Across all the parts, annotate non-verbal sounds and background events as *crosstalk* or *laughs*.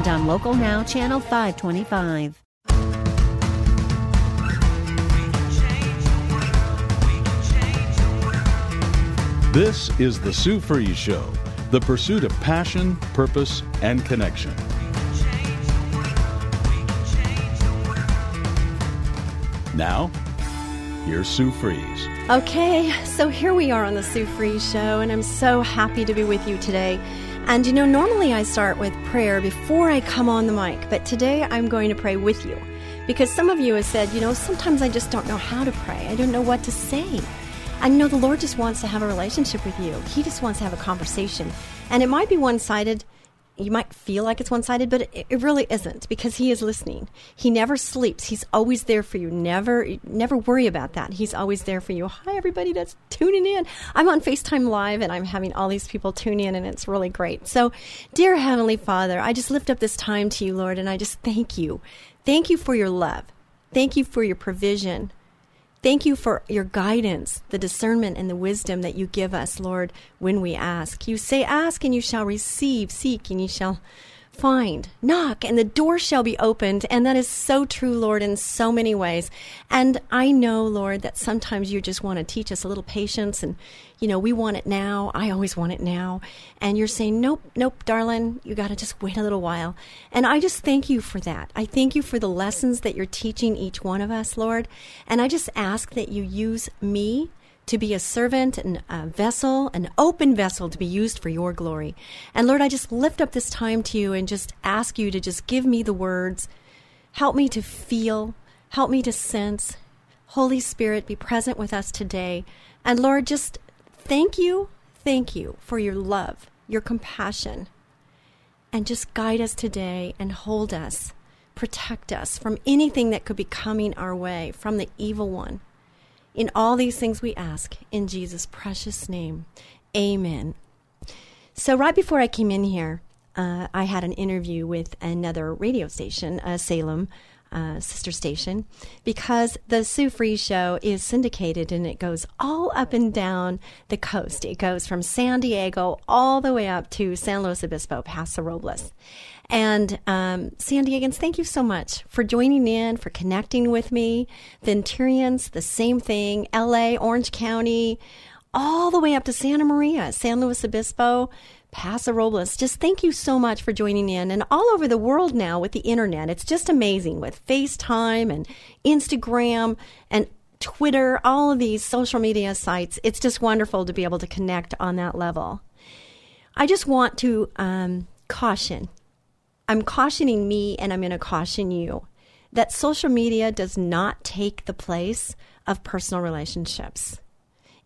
and on Local Now, Channel 525. This is the Sue Fries Show, the pursuit of passion, purpose, and connection. Now, here's Sue Fries. Okay, so here we are on the Sue Fries Show, and I'm so happy to be with you today. And you know, normally I start with prayer before I come on the mic, but today I'm going to pray with you. Because some of you have said, you know, sometimes I just don't know how to pray. I don't know what to say. I know the Lord just wants to have a relationship with you. He just wants to have a conversation. And it might be one sided. You might feel like it's one sided, but it, it, really isn't because He is listening. He never sleeps. He's always there for you. Never, never worry about that. He's always there for you. Hi, everybody that's tuning in. I'm on FaceTime Live and I'm having all these people tune in, and it's really great. So, dear Heavenly Father, I just lift up this time to you, Lord, and I just thank you. Thank you for your love. Thank you for your provision. Thank you for your guidance, the discernment, and the wisdom that you give us, Lord, when we ask. You say, Ask and you shall receive, seek and you shall find, knock, and the door shall be opened. And that is so true, Lord, in so many ways. And I know, Lord, that sometimes you just want to teach us a little patience and, you know, we want it now. I always want it now. And you're saying, nope, nope, darling, you got to just wait a little while. And I just thank you for that. I thank you for the lessons that you're teaching each one of us, Lord. And I just ask that you use me to be a servant and a vessel, an open vessel to be used for your glory. And Lord, I just lift up this time to you and just ask you to just give me the words. Help me to feel, help me to sense. Holy Spirit, be present with us today. And Lord, just thank you, thank you for your love, your compassion. And just guide us today and hold us, protect us from anything that could be coming our way from the evil one. In all these things we ask in Jesus' precious name. Amen. So, right before I came in here, uh, I had an interview with another radio station, uh, Salem uh, sister station, because the Sue Fries show is syndicated and it goes all up and down the coast. It goes from San Diego all the way up to San Luis Obispo, Paso Robles. And um, San Diegans, thank you so much for joining in, for connecting with me. Venturians, the same thing. LA, Orange County, all the way up to Santa Maria, San Luis Obispo, Paso Robles. Just thank you so much for joining in. And all over the world now with the internet, it's just amazing with FaceTime and Instagram and Twitter, all of these social media sites. It's just wonderful to be able to connect on that level. I just want to um, caution I'm cautioning me and I'm going to caution you that social media does not take the place of personal relationships.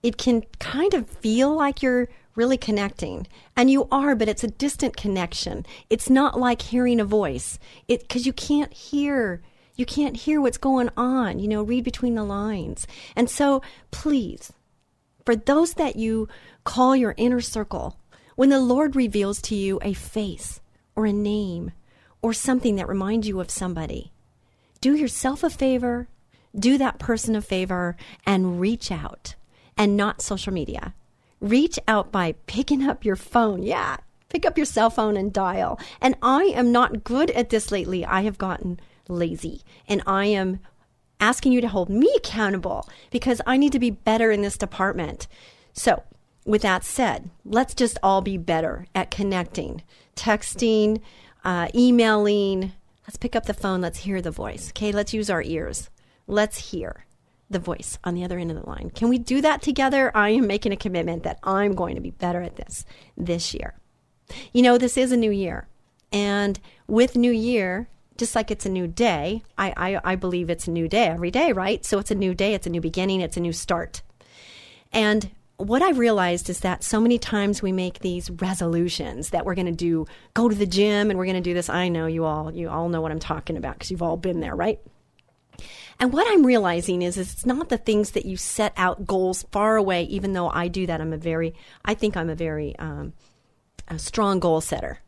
It can kind of feel like you're really connecting and you are but it's a distant connection. It's not like hearing a voice. Because you can't hear you can't hear what's going on you know read between the lines. And so please for those that you call your inner circle when the lord reveals to you a face or a name or something that reminds you of somebody, do yourself a favor, do that person a favor, and reach out and not social media. Reach out by picking up your phone. Yeah, pick up your cell phone and dial. And I am not good at this lately. I have gotten lazy and I am asking you to hold me accountable because I need to be better in this department. So, with that said, let's just all be better at connecting, texting, uh, emailing. Let's pick up the phone. Let's hear the voice. Okay, let's use our ears. Let's hear the voice on the other end of the line. Can we do that together? I am making a commitment that I'm going to be better at this this year. You know, this is a new year. And with new year, just like it's a new day, I, I, I believe it's a new day every day, right? So it's a new day, it's a new beginning, it's a new start. And what I've realized is that so many times we make these resolutions that we're going to do, go to the gym and we're going to do this. I know you all, you all know what I'm talking about because you've all been there, right? And what I'm realizing is, is it's not the things that you set out goals far away, even though I do that. I'm a very, I think I'm a very um, a strong goal setter.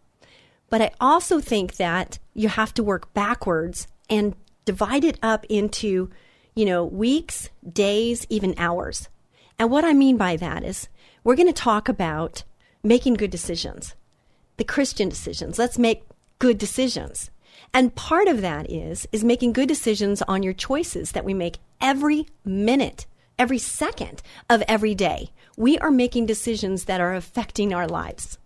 But I also think that you have to work backwards and divide it up into, you know, weeks, days, even hours. And what I mean by that is we're going to talk about making good decisions, the Christian decisions. Let's make good decisions. And part of that is is making good decisions on your choices that we make every minute, every second of every day. We are making decisions that are affecting our lives.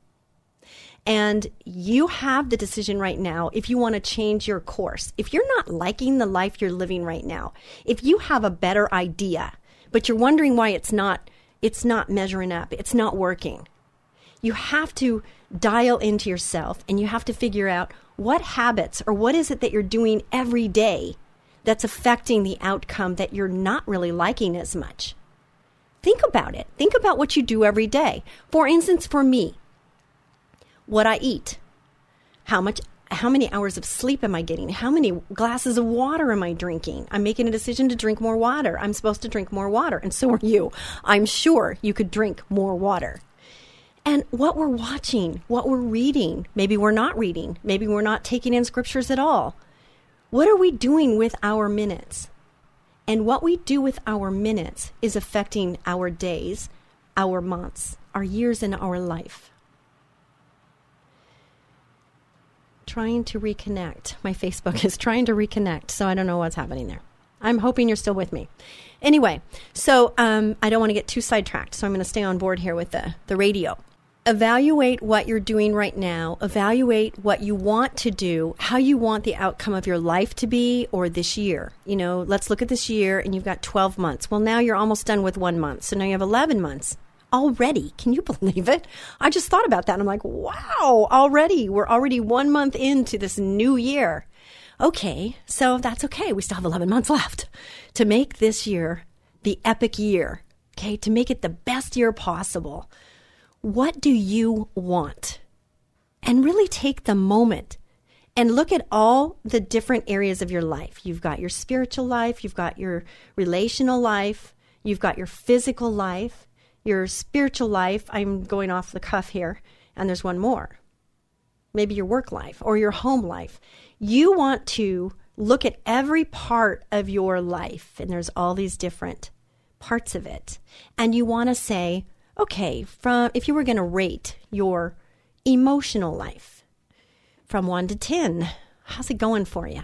And you have the decision right now if you want to change your course. If you're not liking the life you're living right now, if you have a better idea, but you're wondering why it's not it's not measuring up, it's not working. You have to dial into yourself and you have to figure out what habits or what is it that you're doing every day that's affecting the outcome that you're not really liking as much. Think about it. Think about what you do every day. For instance, for me, what I eat, how much how many hours of sleep am I getting? How many glasses of water am I drinking? I'm making a decision to drink more water. I'm supposed to drink more water, and so are you. I'm sure you could drink more water. And what we're watching, what we're reading, maybe we're not reading, maybe we're not taking in scriptures at all. What are we doing with our minutes? And what we do with our minutes is affecting our days, our months, our years, and our life. Trying to reconnect. My Facebook is trying to reconnect, so I don't know what's happening there. I'm hoping you're still with me. Anyway, so um, I don't want to get too sidetracked, so I'm going to stay on board here with the, the radio. Evaluate what you're doing right now. Evaluate what you want to do, how you want the outcome of your life to be, or this year. You know, let's look at this year, and you've got 12 months. Well, now you're almost done with one month, so now you have 11 months already. Can you *laughs* believe it? I just thought about that and I'm like, wow, already. We're already one month into this new year. Okay, so that's okay. We still have 11 months left to make this year the epic year, okay, to make it the best year possible. What do you want? And really take the moment and look at all the different areas of your life. You've got your spiritual life, you've got your relational life, you've got your physical life, your spiritual life, I'm going off the cuff here, and there's one more. Maybe your work life or your home life. You want to look at every part of your life, and there's all these different parts of it. And you want to say, okay, from if you were going to rate your emotional life from 1 to 10, how's it going for you?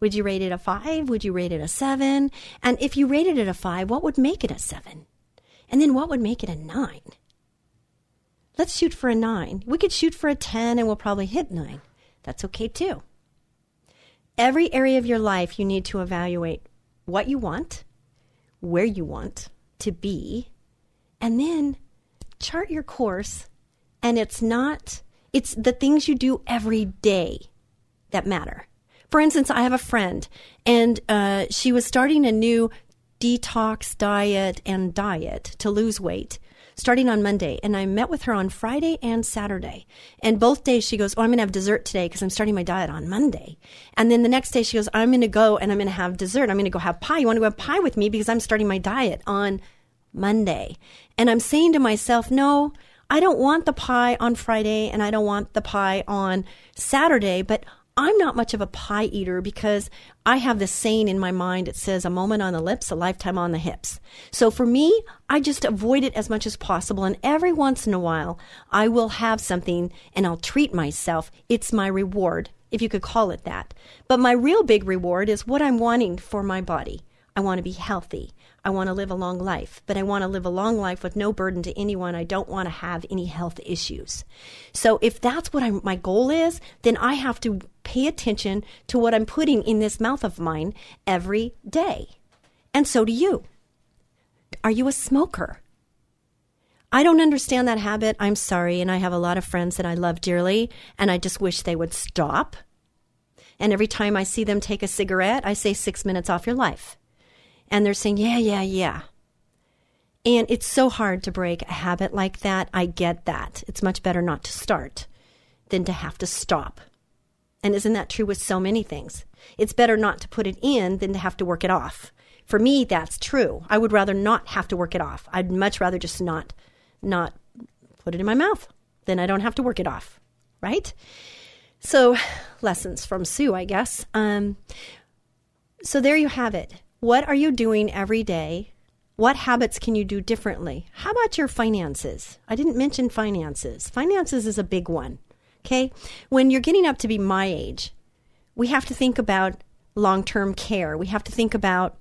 Would you rate it a 5? Would you rate it a 7? And if you rated it a 5, what would make it a 7? And then what would make it a nine? Let's shoot for a nine. We could shoot for a 10 and we'll probably hit nine. That's okay too. Every area of your life, you need to evaluate what you want, where you want to be, and then chart your course. And it's not, it's the things you do every day that matter. For instance, I have a friend, and uh, she was starting a new detox diet and diet to lose weight starting on Monday. And I met with her on Friday and Saturday. And both days she goes, Oh, I'm going to have dessert today because I'm starting my diet on Monday. And then the next day she goes, I'm going to go and I'm going to have dessert. I'm going to go have pie. You want to go have pie with me because I'm starting my diet on Monday. And I'm saying to myself, No, I don't want the pie on Friday and I don't want the pie on Saturday, but I'm not much of a pie eater because I have this saying in my mind. It says, a moment on the lips, a lifetime on the hips. So for me, I just avoid it as much as possible. And every once in a while, I will have something and I'll treat myself. It's my reward, if you could call it that. But my real big reward is what I'm wanting for my body. I want to be healthy. I want to live a long life, but I want to live a long life with no burden to anyone. I don't want to have any health issues. So if that's what I'm, my goal is, then I have to pay attention to what I'm putting in this mouth of mine every day. And so do you. Are you a smoker? I don't understand that habit. I'm sorry. And I have a lot of friends that I love dearly, and I just wish they would stop. And every time I see them take a cigarette, I say six minutes off your life. And they're saying, yeah, yeah, yeah. And it's so hard to break a habit like that. I get that. It's much better not to start than to have to stop. And isn't that true with so many things? It's better not to put it in than to have to work it off. For me, that's true. I would rather not have to work it off. I'd much rather just not not put it in my mouth. Then I don't have to work it off, right? So, lessons from Sue, I guess. Um, so there you have it. What are you doing every day? What habits can you do differently? How about your finances? I didn't mention finances. Finances is a big one. Okay? When you're getting up to be my age, we have to think about long term care. We have to think about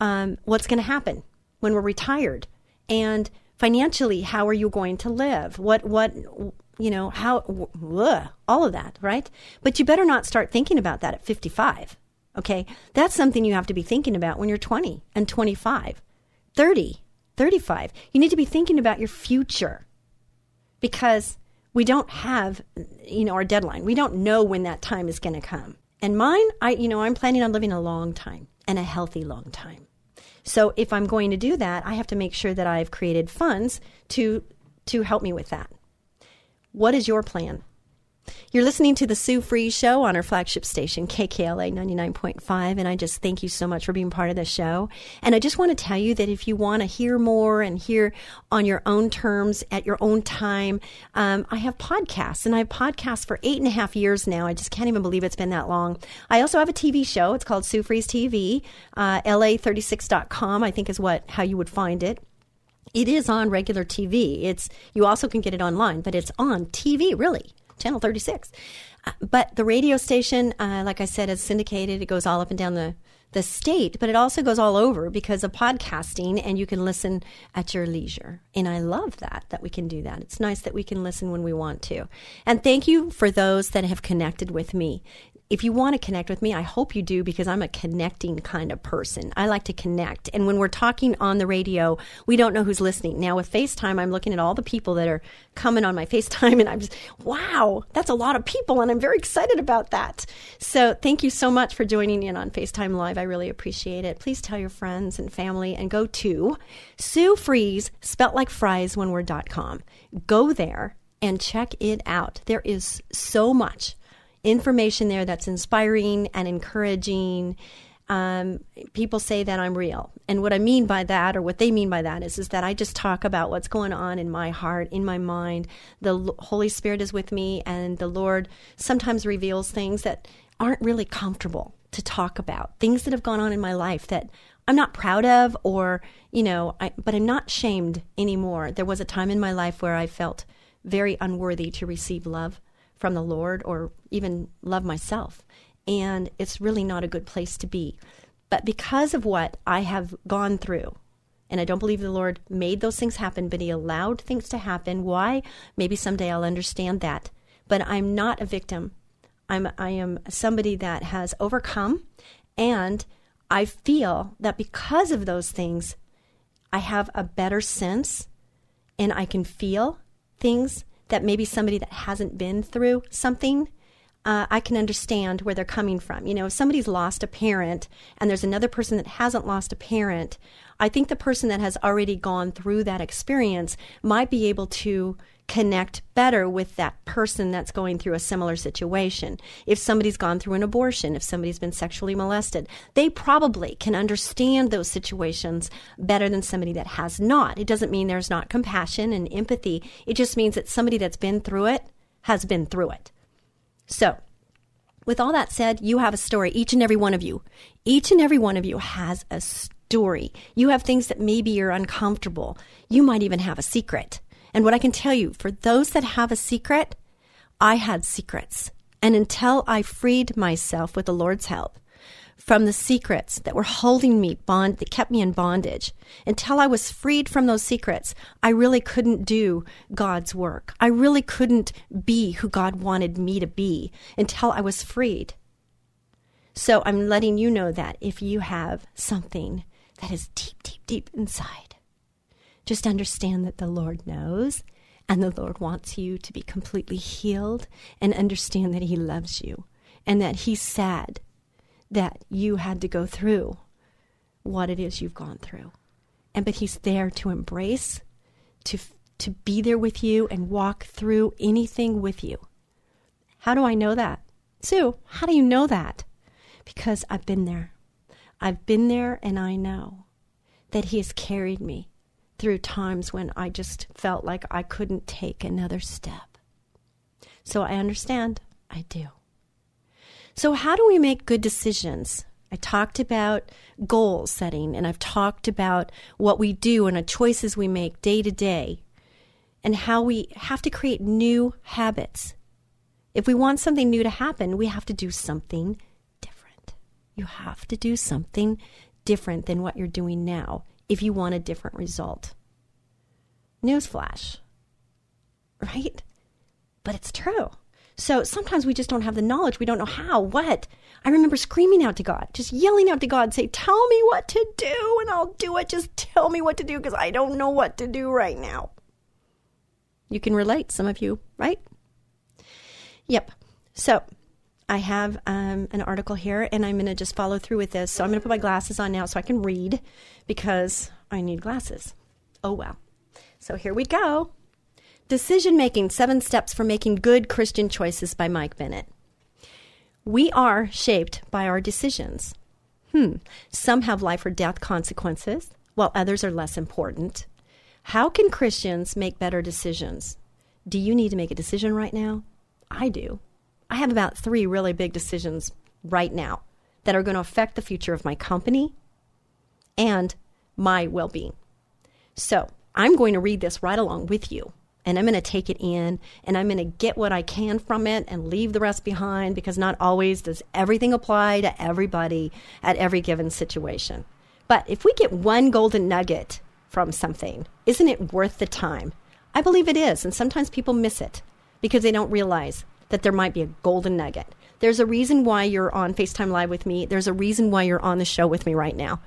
um, what's going to happen when we're retired. And financially, how are you going to live? What, what, you know, how, ugh, all of that, right? But you better not start thinking about that at 55. Okay. That's something you have to be thinking about when you're 20 and 25, 30, 35. You need to be thinking about your future because we don't have, you know, our deadline. We don't know when that time is going to come. And mine, I, you know, I'm planning on living a long time and a healthy long time. So if I'm going to do that, I have to make sure that I've created funds to to help me with that. What is your plan? You're listening to the Sue Fries Show on our flagship station, KKLA 99.5. And I just thank you so much for being part of the show. And I just want to tell you that if you want to hear more and hear on your own terms at your own time, um, I have podcasts. And I have podcasts for eight and a half years now. I just can't even believe it's been that long. I also have a TV show. It's called Sue Fries TV. Uh, LA36.com, I think, is what how you would find it it is on regular TV. It's you also can get it online, but it's on TV really. Channel 36. Uh, but the radio station, uh, like I said, is syndicated. It goes all up and down the, the state, but it also goes all over because of podcasting and you can listen at your leisure. And I love that, that we can do that. It's nice that we can listen when we want to. And thank you for those that have connected with me if you want to connect with me, I hope you do because I'm a connecting kind of person. I like to connect. And when we're talking on the radio, we don't know who's listening. Now with FaceTime, I'm looking at all the people that are coming on my *laughs* FaceTime and I'm just, wow, that's a lot of people. And I'm very excited about that. So thank you so much for joining in on FaceTime Live. I really appreciate it. Please tell your friends and family and go to Sue Fries, spelt like fries, one word.com. Go there and check it out. There is so much information there that's inspiring and encouraging. Um, people say that I'm real. And what I mean by that, or what they mean by that, is, is that I just talk about what's going on in my heart, in my mind. The Holy Spirit is with me, and the Lord sometimes reveals things that aren't really comfortable to talk about, things that have gone on in my life that I'm not proud of, or, you know, I, but I'm not shamed anymore. There was a time in my life where I felt very unworthy to receive love from the Lord or even love myself. And it's really not a good place to be. But because of what I have gone through, and I don't believe the Lord made those things happen, but He allowed things to happen. Why? Maybe someday I'll understand that. But I'm not a victim. I'm I am somebody that has overcome and I feel that because of those things I have a better sense and I can feel things that maybe somebody that hasn't been through something uh, I can understand where they're coming from. You know, if somebody's lost a parent and there's another person that hasn't lost a parent, I think the person that has already gone through that experience might be able to connect better with that person that's going through a similar situation. If somebody's gone through an abortion, if somebody's been sexually molested, they probably can understand those situations better than somebody that has not. It doesn't mean there's not compassion and empathy. It just means that somebody that's been through it has been through it. So, with all that said, you have a story, each and every one of you. Each and every one of you has a story. You have things that maybe you're uncomfortable. You might even have a secret. And what I can tell you, for those that have a secret, I had secrets. And until I freed myself with the Lord's help from the secrets that were holding me bond, that kept me in bondage, until I was freed from those secrets, I really couldn't do God's work. I really couldn't be who God wanted me to be until I was freed. So I'm letting you know that if you have something that is deep, deep, deep inside, just understand that the Lord knows and the Lord wants you to be completely healed and understand that He loves you and that He's sad that you had to go through what it is you've gone through. and but he's there to embrace, to to be there with you and walk through anything with you. How do I know that? Sue, how do you know that? Because I've been there. I've been there and I know that he has carried me through times when I just felt like I couldn't take another step. So I understand. I do. So, how do we make good decisions? I talked about goal setting and I've talked about what we do and the choices we make day to day and how we have to create new habits. If we want something new to happen, we have to do something different. You have to do something different than what you're doing now if you want a different result. Newsflash, right? But it's true. So sometimes we just don't have the knowledge. We don't know how, what. I remember screaming out to God, just yelling out to God, say, Tell me what to do and I'll do it. Just tell me what to do because I don't know what to do right now. You can relate, some of you, right? Yep. So I have um, an article here and I'm going to just follow through with this. So I'm going to put my glasses on now so I can read because I need glasses. Oh, well. So here we go. Decision Making Seven Steps for Making Good Christian Choices by Mike Bennett. We are shaped by our decisions. Hmm. Some have life or death consequences, while others are less important. How can Christians make better decisions? Do you need to make a decision right now? I do. I have about three really big decisions right now that are going to affect the future of my company and my well being. So I'm going to read this right along with you and I'm going to take it in and I'm going to get what I can from it and leave the rest behind because not always does everything apply to everybody at every given situation. But if we get one golden nugget from something, isn't it worth the time? I believe it is, and sometimes people miss it because they don't realize that there might be a golden nugget. There's a reason why you're on FaceTime Live with me. There's a reason why you're on the show with me right now.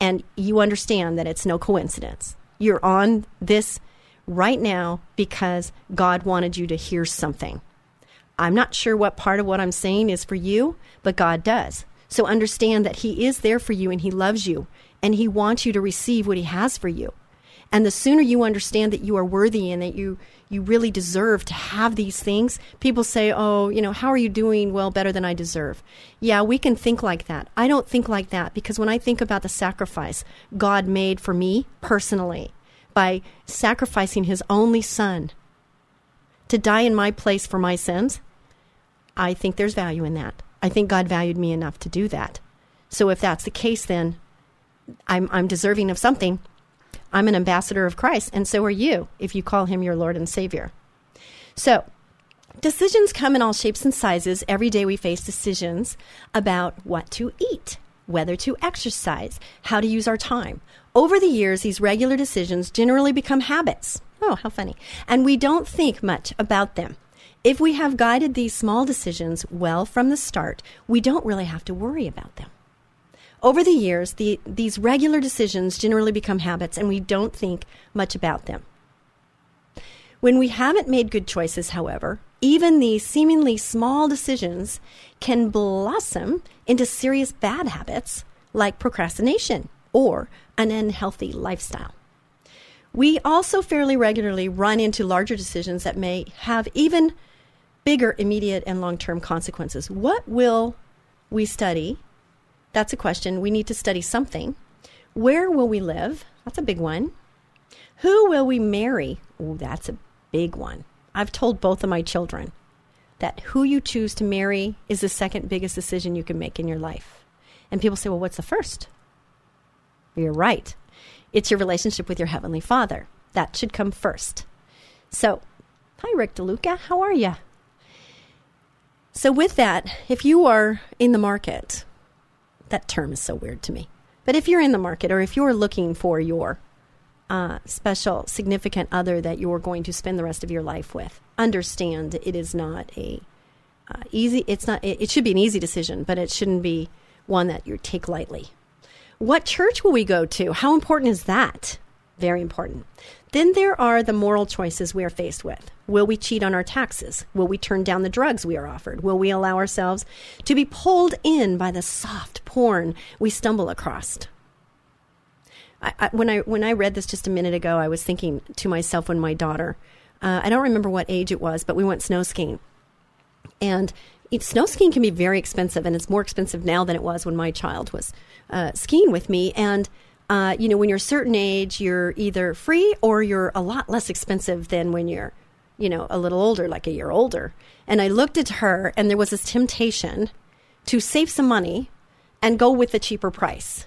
And you understand that it's no coincidence. You're on this right now because God wanted you to hear something. I'm not sure what part of what I'm saying is for you, but God does. So understand that He is there for you and He loves you and He wants you to receive what He has for you. And the sooner you understand that you are worthy and that you, you really deserve to have these things, people say, Oh, you know, how are you doing? Well, better than I deserve. Yeah, we can think like that. I don't think like that because when I think about the sacrifice God made for me personally, by sacrificing his only son to die in my place for my sins, I think there's value in that. I think God valued me enough to do that. So if that's the case, then I'm, I'm deserving of something. I'm an ambassador of Christ, and so are you if you call him your Lord and Savior. So, decisions come in all shapes and sizes. Every day we face decisions about what to eat, whether to exercise, how to use our time, over the years, these regular decisions generally become habits. Oh, how funny. And we don't think much about them. If we have guided these small decisions well from the start, we don't really have to worry about them. Over the years, the, these regular decisions generally become habits and we don't think much about them. When we haven't made good choices, however, even these seemingly small decisions can blossom into serious bad habits like procrastination or an unhealthy lifestyle. We also fairly regularly run into larger decisions that may have even bigger immediate and long term consequences. What will we study? That's a question. We need to study something. Where will we live? That's a big one. Who will we marry? Oh, that's a big one. I've told both of my children that who you choose to marry is the second biggest decision you can make in your life. And people say, well, what's the first? You're right. It's your relationship with your Heavenly Father. That should come first. So, hi, Rick DeLuca. How are you? So, with that, if you are in the market, that term is so weird to me. But if you're in the market or if you're looking for your uh, special, significant other that you're going to spend the rest of your life with, understand it is not a uh, easy. It's not. It, it should be an easy decision, but it shouldn't be one that you take lightly. What church will we go to? How important is that? Very important. Then there are the moral choices we are faced with. Will we cheat on our taxes? Will we turn down the drugs we are offered? Will we allow ourselves to be pulled in by the soft porn we stumble across? I, I, when I when I read this just a minute ago, I was thinking to myself when my daughter, uh, I don't remember what age it was, but we went snow skiing, and snow skiing can be very expensive, and it's more expensive now than it was when my child was uh, skiing with me. And uh, you know, when you're a certain age, you're either free or you're a lot less expensive than when you're, you know, a little older, like a year older. And I looked at her, and there was this temptation to save some money and go with the cheaper price.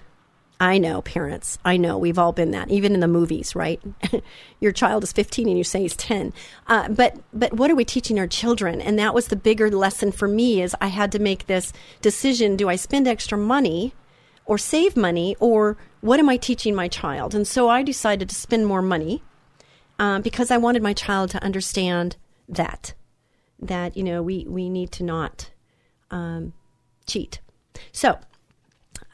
I know, parents. I know we've all been that, even in the movies, right? *laughs* Your child is 15 and you say he's 10. Uh, but but what are we teaching our children? And that was the bigger lesson for me is I had to make this decision: Do I spend extra money, or save money, or what am I teaching my child? And so I decided to spend more money um, because I wanted my child to understand that that you know we we need to not um, cheat. So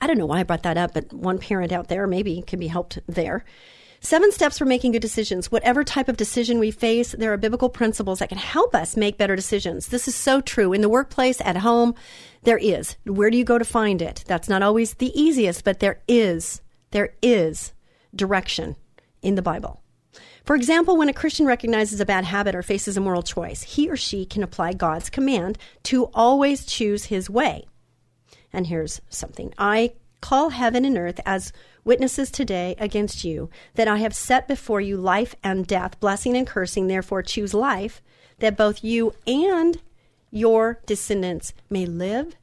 I don't know why I brought that up, but one parent out there maybe can be helped there. Seven steps for making good decisions. Whatever type of decision we face, there are biblical principles that can help us make better decisions. This is so true. In the workplace, at home, there is. Where do you go to find it? That's not always the easiest, but there is. There is direction in the Bible. For example, when a Christian recognizes a bad habit or faces a moral choice, he or she can apply God's command to always choose his way. And here's something I call heaven and earth as witnesses today against you that I have set before you life and death, blessing and cursing. Therefore, choose life that both you and your descendants may live,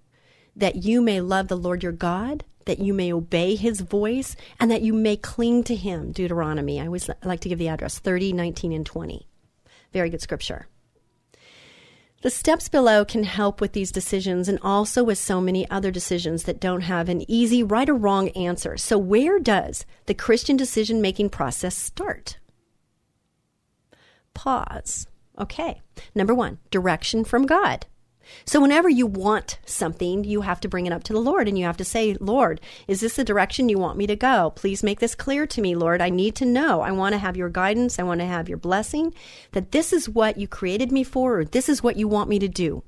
that you may love the Lord your God, that you may obey his voice, and that you may cling to him. Deuteronomy. I always like to give the address 30, 19, and 20. Very good scripture. The steps below can help with these decisions and also with so many other decisions that don't have an easy right or wrong answer. So, where does the Christian decision making process start? Pause. Okay. Number one, direction from God. So, whenever you want something, you have to bring it up to the Lord and you have to say, Lord, is this the direction you want me to go? Please make this clear to me, Lord. I need to know. I want to have your guidance. I want to have your blessing that this is what you created me for, or this is what you want me to do.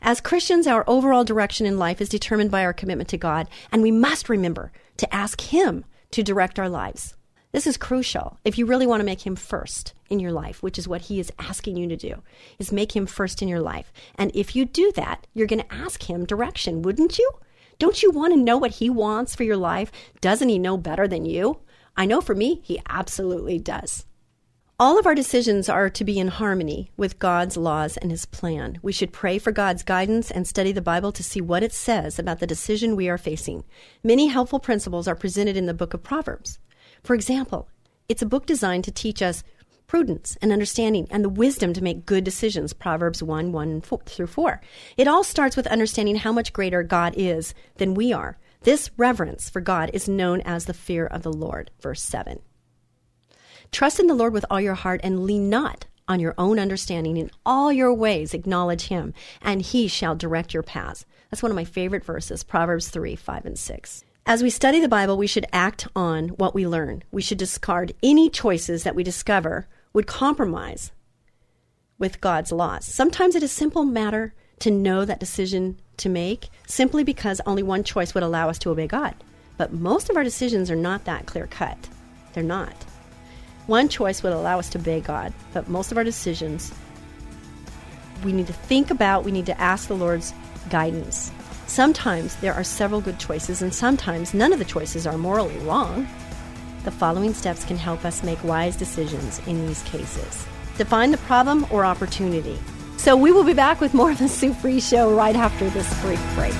As Christians, our overall direction in life is determined by our commitment to God, and we must remember to ask Him to direct our lives. This is crucial if you really want to make him first in your life, which is what he is asking you to do, is make him first in your life. And if you do that, you're going to ask him direction, wouldn't you? Don't you want to know what he wants for your life? Doesn't he know better than you? I know for me, he absolutely does. All of our decisions are to be in harmony with God's laws and His plan. We should pray for God's guidance and study the Bible to see what it says about the decision we are facing. Many helpful principles are presented in the book of Proverbs. For example, it's a book designed to teach us prudence and understanding and the wisdom to make good decisions proverbs 1 1 through 4 it all starts with understanding how much greater god is than we are. This reverence for god is known as the fear of the lord. Verse 7 trust in the lord with all your heart and lean not on your own understanding. In all your ways acknowledge him and he shall direct your paths. That's one of my favorite verses proverbs 3 5 and 6 as we study the Bible, we should act on what we learn. We should discard any choices that we discover would compromise with God's laws. Sometimes it is a simple matter to know that decision to make simply because only one choice would allow us to obey God. But most of our decisions are not that clear cut. They're not. One choice would allow us to obey God, but most of our decisions we need to think about, we need to ask the Lord's guidance. Sometimes there are several good choices, and sometimes none of the choices are morally wrong. The following steps can help us make wise decisions in these cases. Define the problem or opportunity. So we will be back with more of the Sue Fries Show right after this brief break.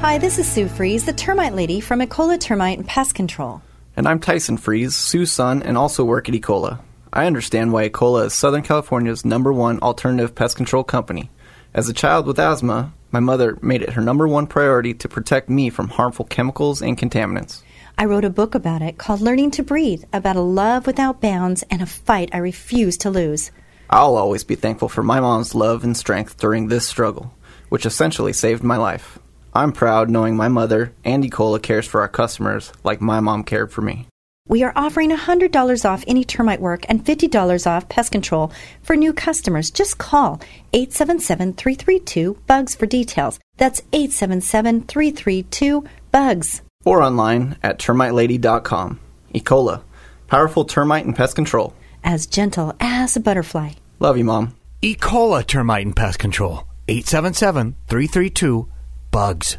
Hi, this is Sue Fries, the termite lady from Ecola Termite and Pest Control. And I'm Tyson Fries, Sue's son, and also work at Ecola. I understand why Ecola is Southern California's number one alternative pest control company. As a child with asthma, my mother made it her number one priority to protect me from harmful chemicals and contaminants. I wrote a book about it called Learning to Breathe, about a love without bounds and a fight I refuse to lose. I'll always be thankful for my mom's love and strength during this struggle, which essentially saved my life. I'm proud knowing my mother, and Ecola, cares for our customers like my mom cared for me. We are offering $100 off any termite work and $50 off pest control for new customers. Just call 877 332 BUGS for details. That's 877 332 BUGS. or online at termitelady.com. E. Cola, powerful termite and pest control. As gentle as a butterfly. Love you, Mom. E. Cola Termite and Pest Control. 877 332 BUGS.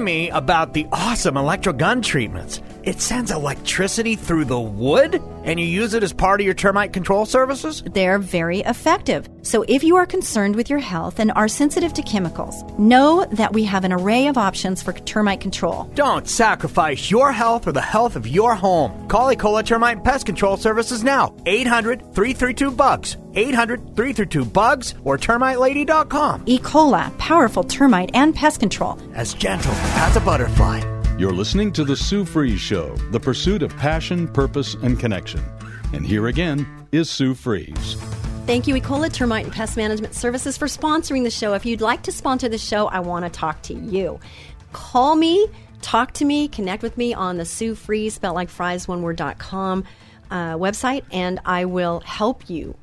me about the awesome electro gun treatments. It sends electricity through the wood, and you use it as part of your termite control services? They're very effective. So if you are concerned with your health and are sensitive to chemicals, know that we have an array of options for termite control. Don't sacrifice your health or the health of your home. Call Ecola Termite Pest Control Services now. 800 332 BUGS. 800 332 BUGS or termitelady.com. E. coli, powerful termite and pest control. As gentle as a butterfly. You're listening to The Sue Fries Show, the pursuit of passion, purpose, and connection. And here again is Sue Fries. Thank you, Ecola Termite and Pest Management Services, for sponsoring the show. If you'd like to sponsor the show, I want to talk to you. Call me, talk to me, connect with me on the Sue Fries, spelled like fries, one word.com uh, website, and I will help you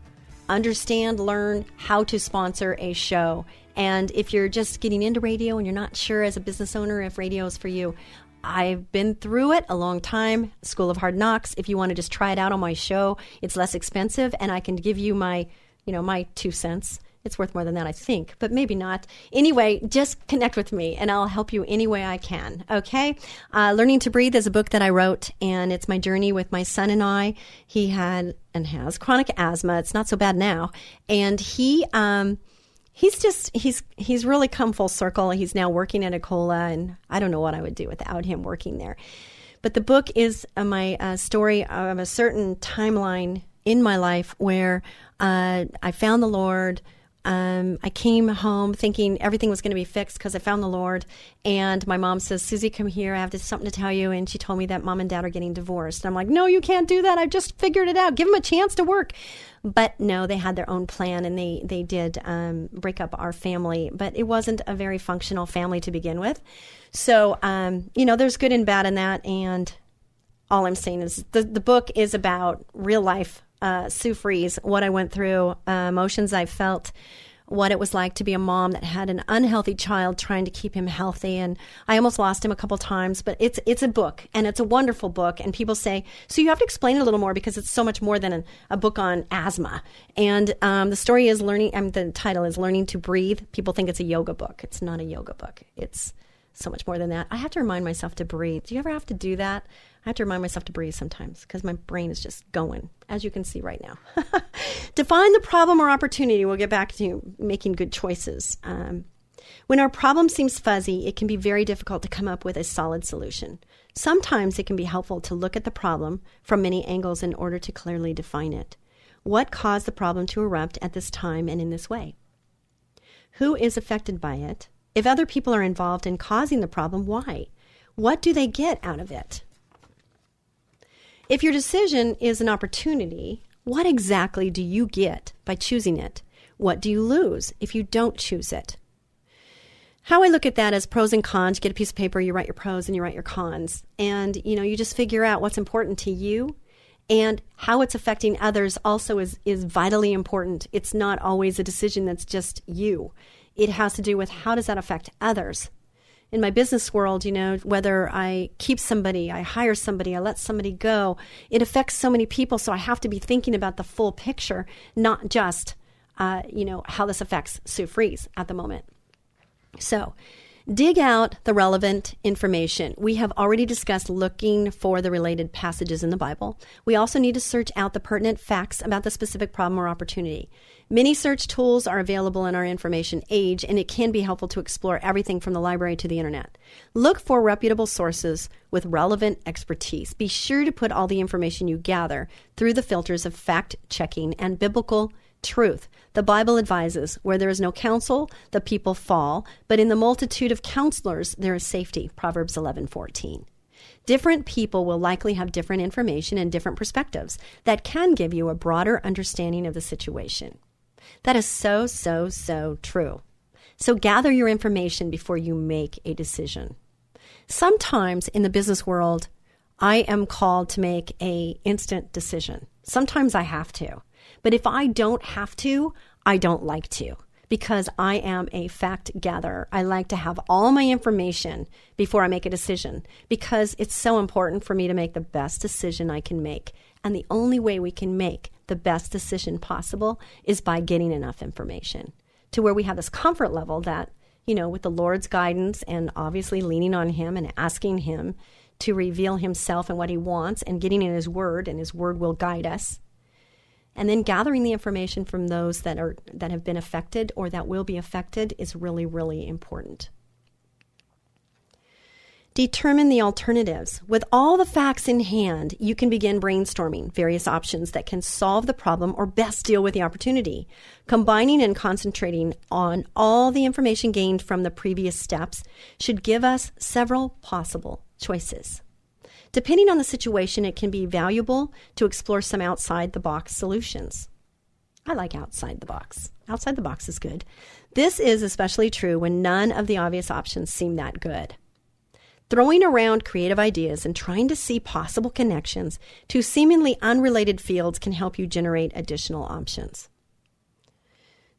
understand, learn how to sponsor a show. And if you're just getting into radio and you're not sure as a business owner if radio is for you, I've been through it a long time, School of Hard Knocks. If you want to just try it out on my show, it's less expensive and I can give you my, you know, my 2 cents. It's worth more than that, I think, but maybe not. Anyway, just connect with me and I'll help you any way I can. Okay? Uh, Learning to Breathe is a book that I wrote, and it's my journey with my son and I. He had and has chronic asthma. It's not so bad now. And he, um, he's just he's he's really come full circle. He's now working at Ecola, and I don't know what I would do without him working there. But the book is uh, my uh, story of a certain timeline in my life where uh, I found the Lord. Um, I came home thinking everything was going to be fixed because I found the Lord. And my mom says, Susie, come here. I have something to tell you. And she told me that mom and dad are getting divorced. And I'm like, no, you can't do that. I just figured it out. Give them a chance to work. But no, they had their own plan and they, they did um, break up our family. But it wasn't a very functional family to begin with. So, um, you know, there's good and bad in that. And all I'm saying is the, the book is about real life uh, Sue Fries, what I went through, uh, emotions I felt, what it was like to be a mom that had an unhealthy child trying to keep him healthy. And I almost lost him a couple times but it's it's a book and it's a wonderful book. And people say so you have to explain it a little more because it's so much more than a, a book on asthma. And um, the story is learning um, the title is learning to breathe. People think it's a yoga book. It's not a yoga book. It's so much more than that. I have to remind myself to breathe. Do you ever have to do that I have to remind myself to breathe sometimes because my brain is just going, as you can see right now. *laughs* Define the problem or opportunity. We'll get back to making good choices. Um, when our problem seems fuzzy, it can be very difficult to come up with a solid solution. Sometimes it can be helpful to look at the problem from many angles in order to clearly define it. What caused the problem to erupt at this time and in this way? Who is affected by it? If other people are involved in causing the problem, why? What do they get out of it? If your decision is an opportunity, what exactly do you get by choosing it? What do you lose if you don't choose it? How I look at that is pros and cons, you get a piece of paper, you write your pros and you write your cons. And, you know, you just figure out what's important to you and how it's affecting others also is, is vitally important. It's not always a decision that's just you. It has to do with how does that affect others? In my business world, you know, whether I keep somebody, I hire somebody, I let somebody go, it affects so many people. So I have to be thinking about the full picture, not just, uh, you know, how this affects Sue Fries at the moment. So, dig out the relevant information. We have already discussed looking for the related passages in the Bible. We also need to search out the pertinent facts about the specific problem or opportunity. Many search tools are available in our information age, and it can be helpful to explore everything from the library to the internet. Look for reputable sources with relevant expertise. Be sure to put all the information you gather through the filters of fact checking and biblical truth. The Bible advises where there is no counsel, the people fall, but in the multitude of counselors there is safety. Proverbs 11:14. Different people will likely have different information and different perspectives that can give you a broader understanding of the situation. That is so, so, so true. So gather your information before you make a decision. Sometimes in the business world, I am called to make a instant decision. Sometimes I have to. But if I don't have to, I don't like to because I am a fact gatherer. I like to have all my information before I make a decision because it's so important for me to make the best decision I can make. And the only way we can make the best decision possible is by getting enough information to where we have this comfort level that, you know, with the Lord's guidance and obviously leaning on Him and asking Him to reveal Himself and what He wants and getting in His Word, and His Word will guide us. And then gathering the information from those that are that have been affected or that will be affected is really really important Determine the alternatives. With all the facts in hand, you can begin brainstorming various options that can solve the problem or best deal with the opportunity. Combining and concentrating on all the information gained from the previous steps should give us several possible choices. Depending on the situation, it can be valuable to explore some outside the box solutions. I like outside the box. Outside the box is good. This is especially true when none of the obvious options seem that good. Throwing around creative ideas and trying to see possible connections to seemingly unrelated fields can help you generate additional options.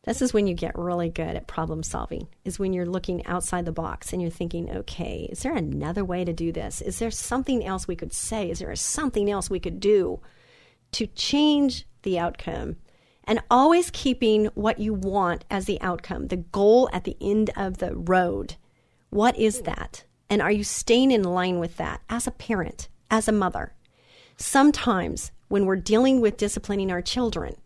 This is when you get really good at problem solving, is when you're looking outside the box and you're thinking, okay, is there another way to do this? Is there something else we could say? Is there something else we could do to change the outcome? And always keeping what you want as the outcome, the goal at the end of the road. What is that? And are you staying in line with that as a parent, as a mother? Sometimes when we're dealing with disciplining our children,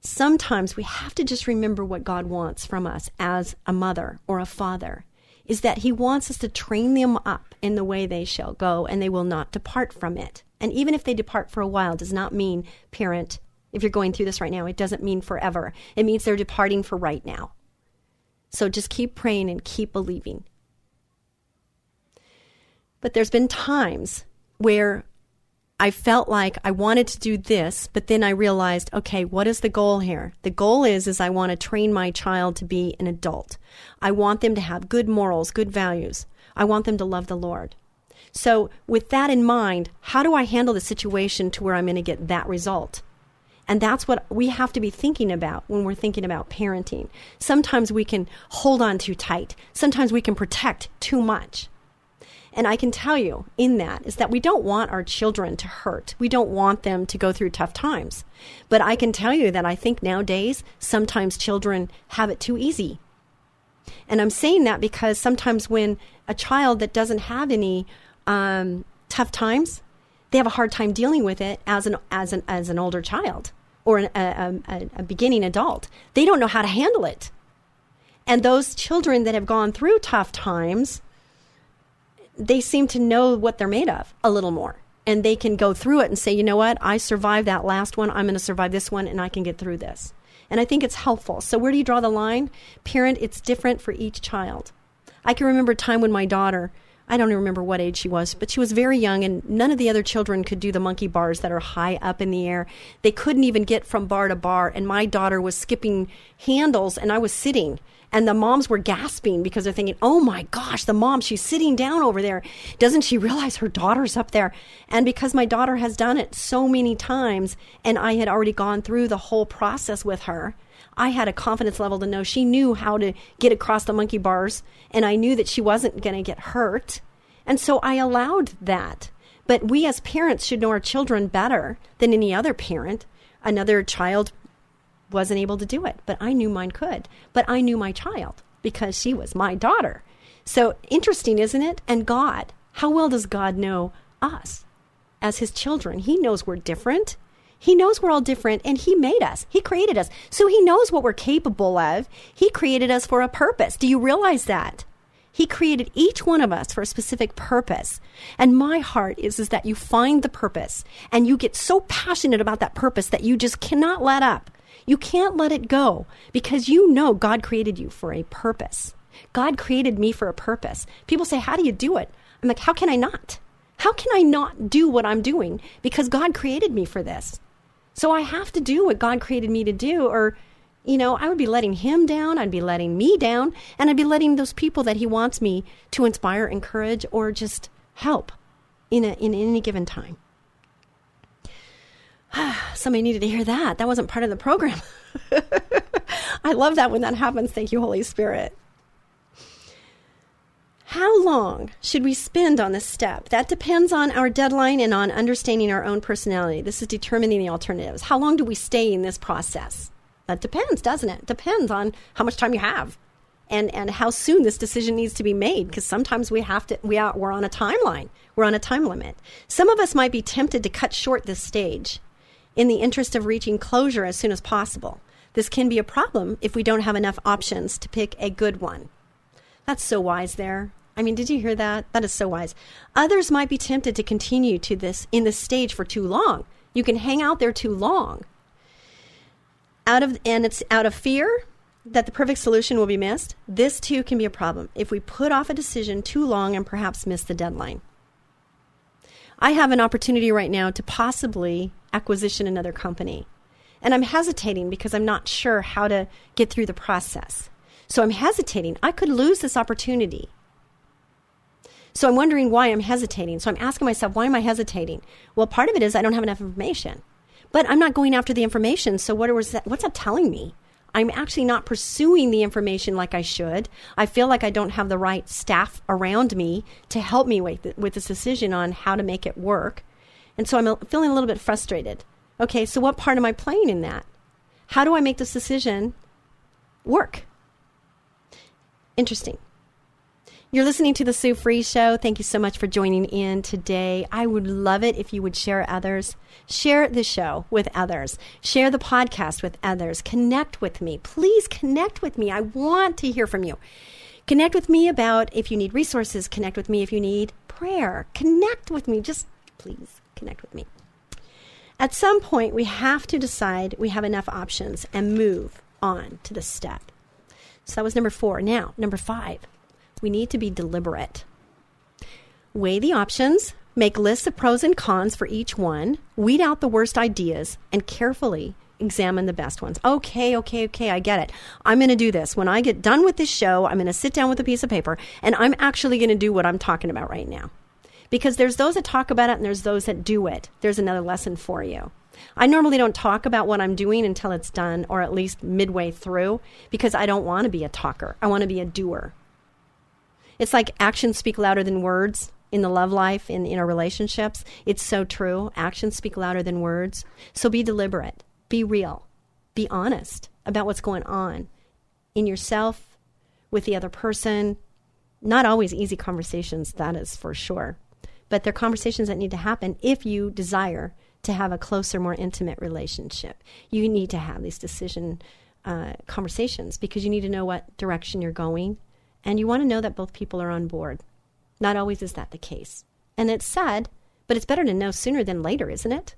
sometimes we have to just remember what God wants from us as a mother or a father is that he wants us to train them up in the way they shall go and they will not depart from it. And even if they depart for a while does not mean parent if you're going through this right now, it doesn't mean forever. It means they're departing for right now. So just keep praying and keep believing. But there's been times where I felt like I wanted to do this, but then I realized, okay, what is the goal here? The goal is is I want to train my child to be an adult. I want them to have good morals, good values. I want them to love the Lord. So, with that in mind, how do I handle the situation to where I'm going to get that result? And that's what we have to be thinking about when we're thinking about parenting. Sometimes we can hold on too tight. Sometimes we can protect too much. And I can tell you in that is that we don't want our children to hurt. We don't want them to go through tough times. But I can tell you that I think nowadays sometimes children have it too easy. And I'm saying that because sometimes when a child that doesn't have any um, tough times, they have a hard time dealing with it as an as an as an older child or an, a, a, a beginning adult. They don't know how to handle it. And those children that have gone through tough times they seem to know what they're made of a little more. And they can go through it and say, you know what, I survived that last one. I'm going to survive this one and I can get through this. And I think it's helpful. So, where do you draw the line? Parent, it's different for each child. I can remember a time when my daughter, I don't even remember what age she was, but she was very young, and none of the other children could do the monkey bars that are high up in the air. They couldn't even get from bar to bar, and my daughter was skipping handles, and I was sitting. And the moms were gasping because they're thinking, oh my gosh, the mom, she's sitting down over there. Doesn't she realize her daughter's up there? And because my daughter has done it so many times, and I had already gone through the whole process with her, I had a confidence level to know she knew how to get across the monkey bars, and I knew that she wasn't going to get hurt. And so I allowed that. But we as parents should know our children better than any other parent. Another child wasn't able to do it, but I knew mine could. But I knew my child because she was my daughter. So interesting, isn't it? And God, how well does God know us as his children? He knows we're different. He knows we're all different and He made us. He created us. So He knows what we're capable of. He created us for a purpose. Do you realize that? He created each one of us for a specific purpose. And my heart is, is that you find the purpose and you get so passionate about that purpose that you just cannot let up. You can't let it go because you know God created you for a purpose. God created me for a purpose. People say, How do you do it? I'm like, How can I not? How can I not do what I'm doing? Because God created me for this. So I have to do what God created me to do, or, you know, I would be letting Him down, I'd be letting me down, and I'd be letting those people that He wants me to inspire, encourage, or just help in, a, in any given time. *sighs* Somebody needed to hear that. That wasn't part of the program. *laughs* I love that when that happens. Thank you, Holy Spirit. How long should we spend on this step? That depends on our deadline and on understanding our own personality. This is determining the alternatives. How long do we stay in this process? That depends, doesn't it? Depends on how much time you have and, and how soon this decision needs to be made because sometimes we have to we are we're on a timeline. We're on a time limit. Some of us might be tempted to cut short this stage in the interest of reaching closure as soon as possible. This can be a problem if we don't have enough options to pick a good one. That's so wise there. I mean, did you hear that? That is so wise. Others might be tempted to continue to this in this stage for too long. You can hang out there too long. Out of and it's out of fear that the perfect solution will be missed. This too can be a problem if we put off a decision too long and perhaps miss the deadline. I have an opportunity right now to possibly acquisition another company. And I'm hesitating because I'm not sure how to get through the process. So I'm hesitating. I could lose this opportunity. So I'm wondering why I'm hesitating. So I'm asking myself, why am I hesitating? Well, part of it is I don't have enough information, but I'm not going after the information. So what was that? What's that telling me? I'm actually not pursuing the information like I should. I feel like I don't have the right staff around me to help me with, with this decision on how to make it work. And so I'm feeling a little bit frustrated. Okay, so what part am I playing in that? How do I make this decision work? Interesting. You're listening to the Sue Fries Show. Thank you so much for joining in today. I would love it if you would share others. Share the show with others. Share the podcast with others. Connect with me. Please connect with me. I want to hear from you. Connect with me about if you need resources. Connect with me if you need prayer. Connect with me. Just please connect with me. At some point, we have to decide we have enough options and move on to the step. So that was number four. Now, number five we need to be deliberate. Weigh the options, make lists of pros and cons for each one, weed out the worst ideas, and carefully examine the best ones. Okay, okay, okay, I get it. I'm going to do this. When I get done with this show, I'm going to sit down with a piece of paper and I'm actually going to do what I'm talking about right now. Because there's those that talk about it and there's those that do it. There's another lesson for you. I normally don't talk about what I'm doing until it's done or at least midway through because I don't want to be a talker. I want to be a doer. It's like actions speak louder than words in the love life, in, in our relationships. It's so true. Actions speak louder than words. So be deliberate, be real, be honest about what's going on in yourself, with the other person. Not always easy conversations, that is for sure. But they're conversations that need to happen if you desire to have a closer, more intimate relationship. You need to have these decision uh, conversations because you need to know what direction you're going and you want to know that both people are on board. Not always is that the case. And it's sad, but it's better to know sooner than later, isn't it?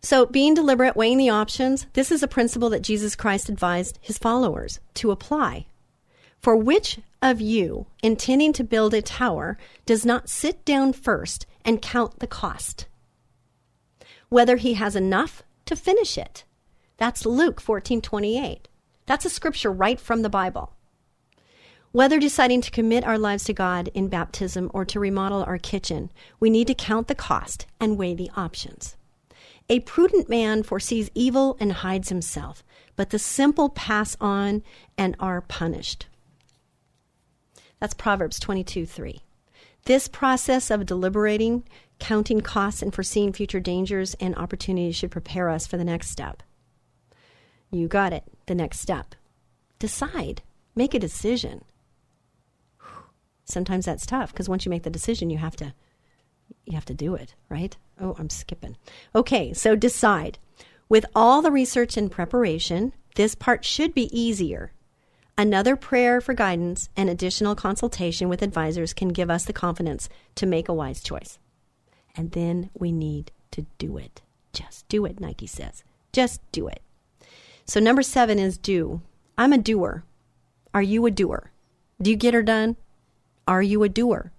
So, being deliberate, weighing the options, this is a principle that Jesus Christ advised his followers to apply. For which of you, intending to build a tower, does not sit down first and count the cost? Whether he has enough to finish it. That's Luke 14:28. That's a scripture right from the Bible. Whether deciding to commit our lives to God in baptism or to remodel our kitchen, we need to count the cost and weigh the options. A prudent man foresees evil and hides himself, but the simple pass on and are punished. That's Proverbs 22 3. This process of deliberating, counting costs, and foreseeing future dangers and opportunities should prepare us for the next step. You got it. The next step. Decide. Make a decision sometimes that's tough because once you make the decision, you have to you have to do it, right? Oh, I'm skipping. Okay, so decide. With all the research and preparation, this part should be easier. Another prayer for guidance and additional consultation with advisors can give us the confidence to make a wise choice. And then we need to do it. Just do it, Nike says. Just do it. So, number seven is do. I'm a doer. Are you a doer? Do you get her done? Are you a doer?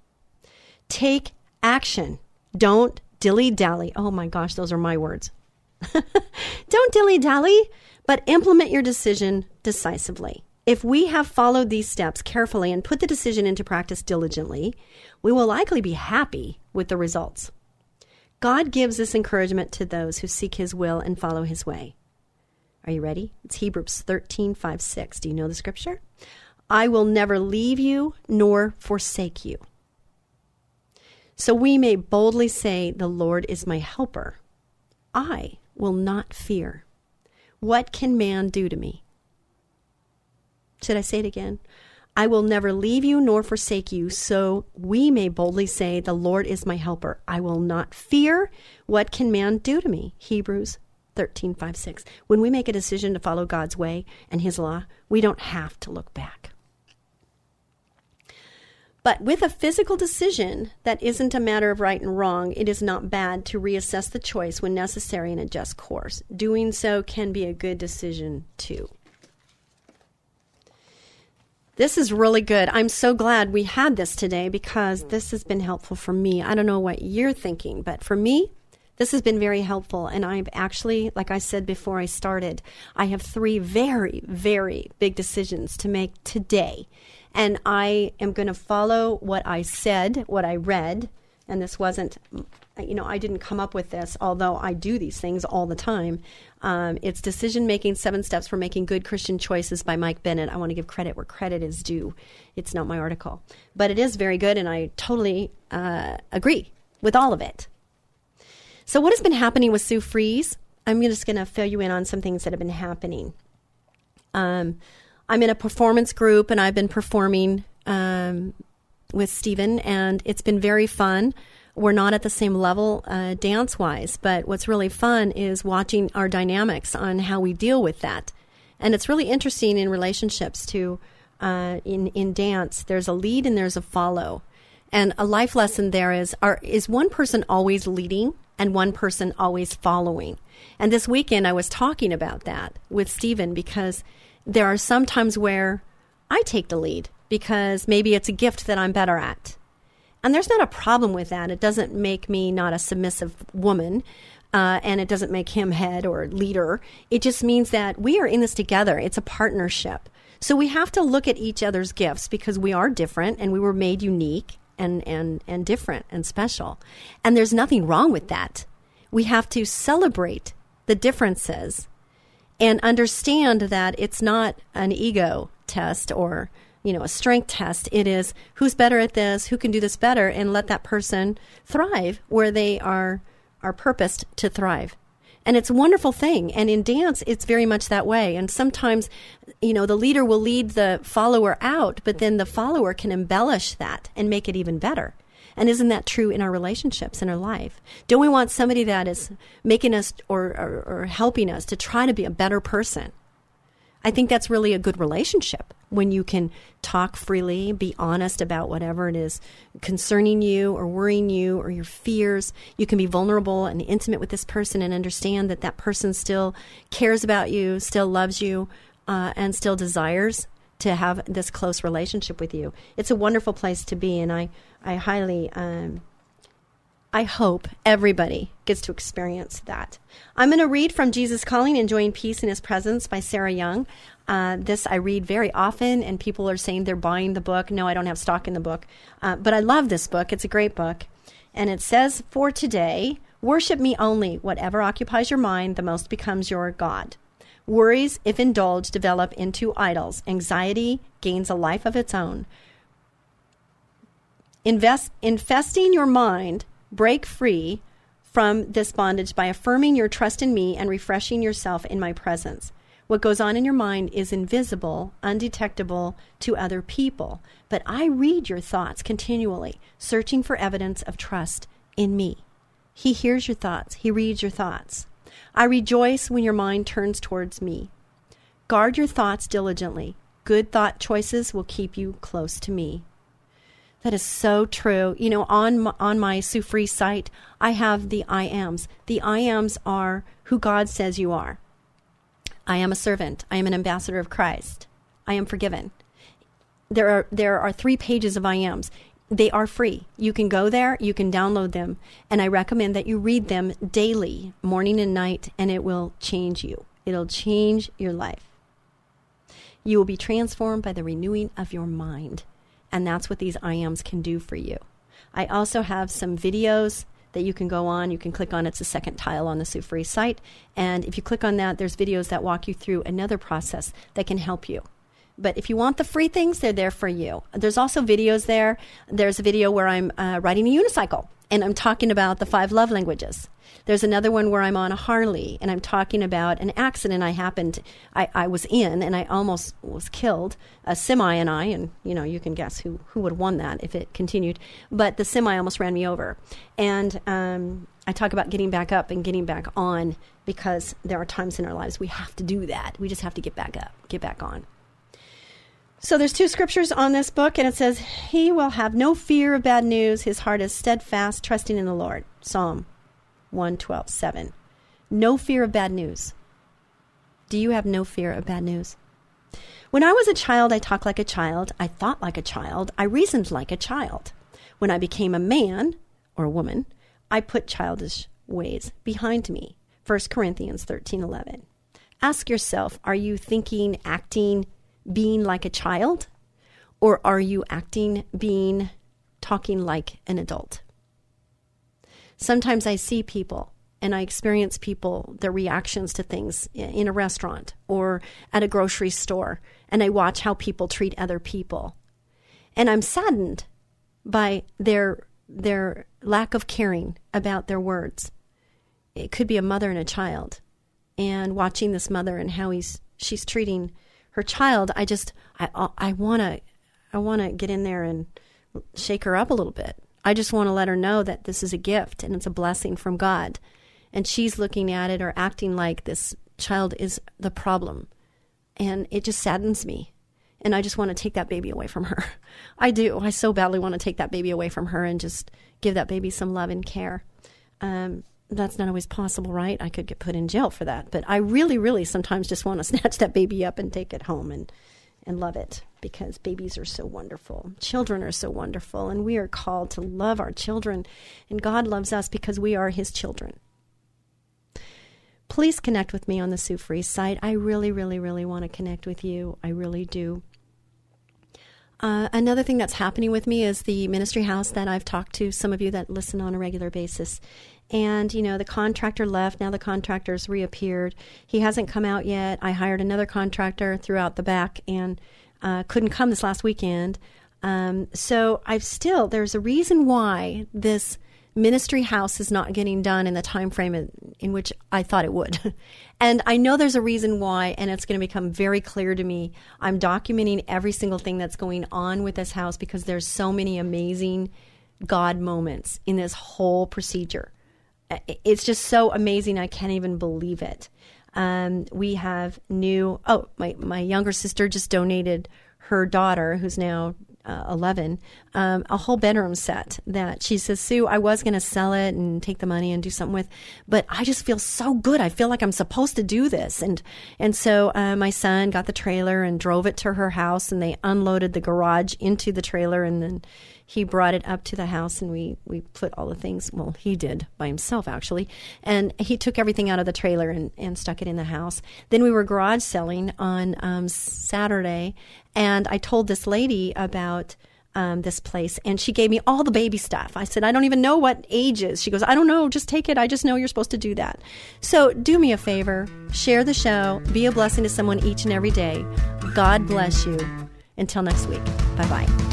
Take Action. Don't dilly dally. Oh my gosh, those are my words. *laughs* Don't dilly dally, but implement your decision decisively. If we have followed these steps carefully and put the decision into practice diligently, we will likely be happy with the results. God gives this encouragement to those who seek his will and follow his way. Are you ready? It's Hebrews 13, 5, 6. Do you know the scripture? I will never leave you nor forsake you. So we may boldly say, The Lord is my helper. I will not fear. What can man do to me? Should I say it again? I will never leave you nor forsake you, so we may boldly say, The Lord is my helper. I will not fear. What can man do to me? Hebrews 13, 5, 6. When we make a decision to follow God's way and His law, we don't have to look back. But with a physical decision that isn't a matter of right and wrong, it is not bad to reassess the choice when necessary and adjust course. Doing so can be a good decision too. This is really good. I'm so glad we had this today because this has been helpful for me. I don't know what you're thinking, but for me, this has been very helpful. And I've actually, like I said before I started, I have three very, very big decisions to make today. And I am going to follow what I said, what I read. And this wasn't, you know, I didn't come up with this, although I do these things all the time. Um, it's Decision Making Seven Steps for Making Good Christian Choices by Mike Bennett. I want to give credit where credit is due. It's not my article. But it is very good, and I totally uh, agree with all of it. So, what has been happening with Sue Fries? I'm just going to fill you in on some things that have been happening. Um, I'm in a performance group and I've been performing um, with Stephen, and it's been very fun. We're not at the same level uh, dance wise, but what's really fun is watching our dynamics on how we deal with that. And it's really interesting in relationships to uh, in in dance. There's a lead and there's a follow, and a life lesson there is: are is one person always leading and one person always following? And this weekend, I was talking about that with Stephen because there are some times where I take the lead because maybe it's a gift that I'm better at. And there's not a problem with that. It doesn't make me not a submissive woman. Uh, and it doesn't make him head or leader. It just means that we are in this together. It's a partnership. So we have to look at each other's gifts because we are different and we were made unique and, and, and different and special. And there's nothing wrong with that. We have to celebrate the differences and understand that it's not an ego test or you know a strength test. It is who's better at this who can do this better and let that person thrive where they are are purposed to thrive. And it's a wonderful thing. And in dance it's very much that way. And sometimes you know the leader will lead the follower out but then the follower can embellish that and make it even better and isn't that true in our relationships in our life? Don't we want somebody that is making us or, or, or helping us to try to be a better person? I think that's really a good relationship when you can talk freely, be honest about whatever it is concerning you or worrying you or your fears. You can be vulnerable and intimate with this person and understand that that person still cares about you, still loves you, uh, and still desires to have this close relationship with you. It's a wonderful place to be, and I, I highly, um, I hope everybody gets to experience that. I'm going to read from Jesus Calling, Enjoying Peace in His Presence by Sarah Young. Uh, this I read very often, and people are saying they're buying the book. No, I don't have stock in the book, uh, but I love this book. It's a great book. And it says, For today, worship me only. Whatever occupies your mind, the most becomes your God. Worries, if indulged, develop into idols. Anxiety gains a life of its own. Invest, infesting your mind, break free from this bondage by affirming your trust in me and refreshing yourself in my presence. What goes on in your mind is invisible, undetectable to other people, but I read your thoughts continually, searching for evidence of trust in me. He hears your thoughts, he reads your thoughts. I rejoice when your mind turns towards me. Guard your thoughts diligently. Good thought choices will keep you close to me. That is so true. You know, on my, on my Sue Fries site, I have the I ams. The I ams are who God says you are. I am a servant. I am an ambassador of Christ. I am forgiven. There are there are three pages of I ams. they are free. You can go there, you can download them, and I recommend that you read them daily, morning and night, and it will change you. It'll change your life. You will be transformed by the renewing of your mind. And that's what these IAMs can do for you. I also have some videos that you can go on. You can click on it's the second tile on the Sue Fries site. And if you click on that, there's videos that walk you through another process that can help you. But if you want the free things, they're there for you. There's also videos there. There's a video where I'm uh, riding a unicycle and I'm talking about the five love languages. There's another one where I'm on a Harley and I'm talking about an accident I happened, I, I was in and I almost was killed. A semi and I, and you know, you can guess who, who would have won that if it continued. But the semi almost ran me over. And um, I talk about getting back up and getting back on because there are times in our lives we have to do that. We just have to get back up, get back on. So there's two scriptures on this book, and it says, He will have no fear of bad news. His heart is steadfast, trusting in the Lord. Psalm 112, 7. No fear of bad news. Do you have no fear of bad news? When I was a child, I talked like a child. I thought like a child. I reasoned like a child. When I became a man or a woman, I put childish ways behind me. 1 Corinthians 13, 11. Ask yourself, are you thinking, acting, being like a child? Or are you acting, being, talking like an adult? Sometimes I see people and I experience people, their reactions to things in a restaurant or at a grocery store, and I watch how people treat other people. And I'm saddened by their their lack of caring about their words. It could be a mother and a child. And watching this mother and how he's she's treating her child, I just I I want to I want to get in there and shake her up a little bit. I just want to let her know that this is a gift and it's a blessing from God. And she's looking at it or acting like this child is the problem. And it just saddens me. And I just want to take that baby away from her. *laughs* I do. I so badly want to take that baby away from her and just give that baby some love and care. Um, that's not always possible, right? I could get put in jail for that. But I really, really sometimes just want to *laughs* snatch that baby up and take it home and, and love it because babies are so wonderful. Children are so wonderful. And we are called to love our children. And God loves us because we are His children. Please connect with me on the Sue Fries site. I really, really, really want to connect with you. I really do. Uh, another thing that's happening with me is the ministry house that I've talked to some of you that listen on a regular basis. And, you know, the contractor left. Now the contractor's reappeared. He hasn't come out yet. I hired another contractor throughout the back and uh, couldn't come this last weekend. Um, so I've still, there's a reason why this ministry house is not getting done in the time frame in, in which I thought it would. *laughs* and I know there's a reason why, and it's going to become very clear to me. I'm documenting every single thing that's going on with this house because there's so many amazing God moments in this whole procedure. It's just so amazing. I can't even believe it. Um, we have new. Oh, my my younger sister just donated her daughter, who's now uh, 11, um, a whole bedroom set that she says, Sue, I was going to sell it and take the money and do something with, but I just feel so good. I feel like I'm supposed to do this. And, and so uh, my son got the trailer and drove it to her house and they unloaded the garage into the trailer and then he brought it up to the house and we, we put all the things, well, he did by himself actually. And he took everything out of the trailer and, and stuck it in the house. Then we were garage selling on um, Saturday and I told this lady about um, this place and she gave me all the baby stuff. I said, I don't even know what ages. She goes, I don't know, just take it. I just know you're supposed to do that. So do me a favor, share the show, be a blessing to someone each and every day. God bless you. Until next week, bye bye.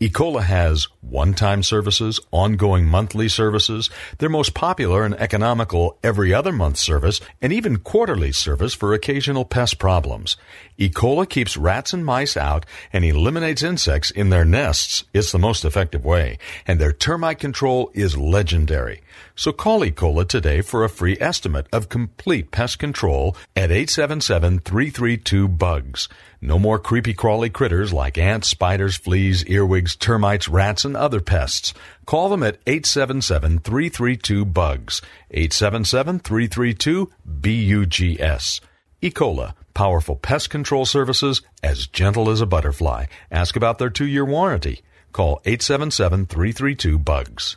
Ecola has one-time services, ongoing monthly services, their most popular and economical every other month service, and even quarterly service for occasional pest problems. Ecola keeps rats and mice out and eliminates insects in their nests. It's the most effective way, and their termite control is legendary. So call E. Ecola today for a free estimate of complete pest control at 877-332-BUGS. No more creepy crawly critters like ants, spiders, fleas, earwigs, termites, rats, and other pests. Call them at 877-332-BUGS. 877-332-BUGS. Ecola, powerful pest control services as gentle as a butterfly. Ask about their two-year warranty. Call 877-332-BUGS.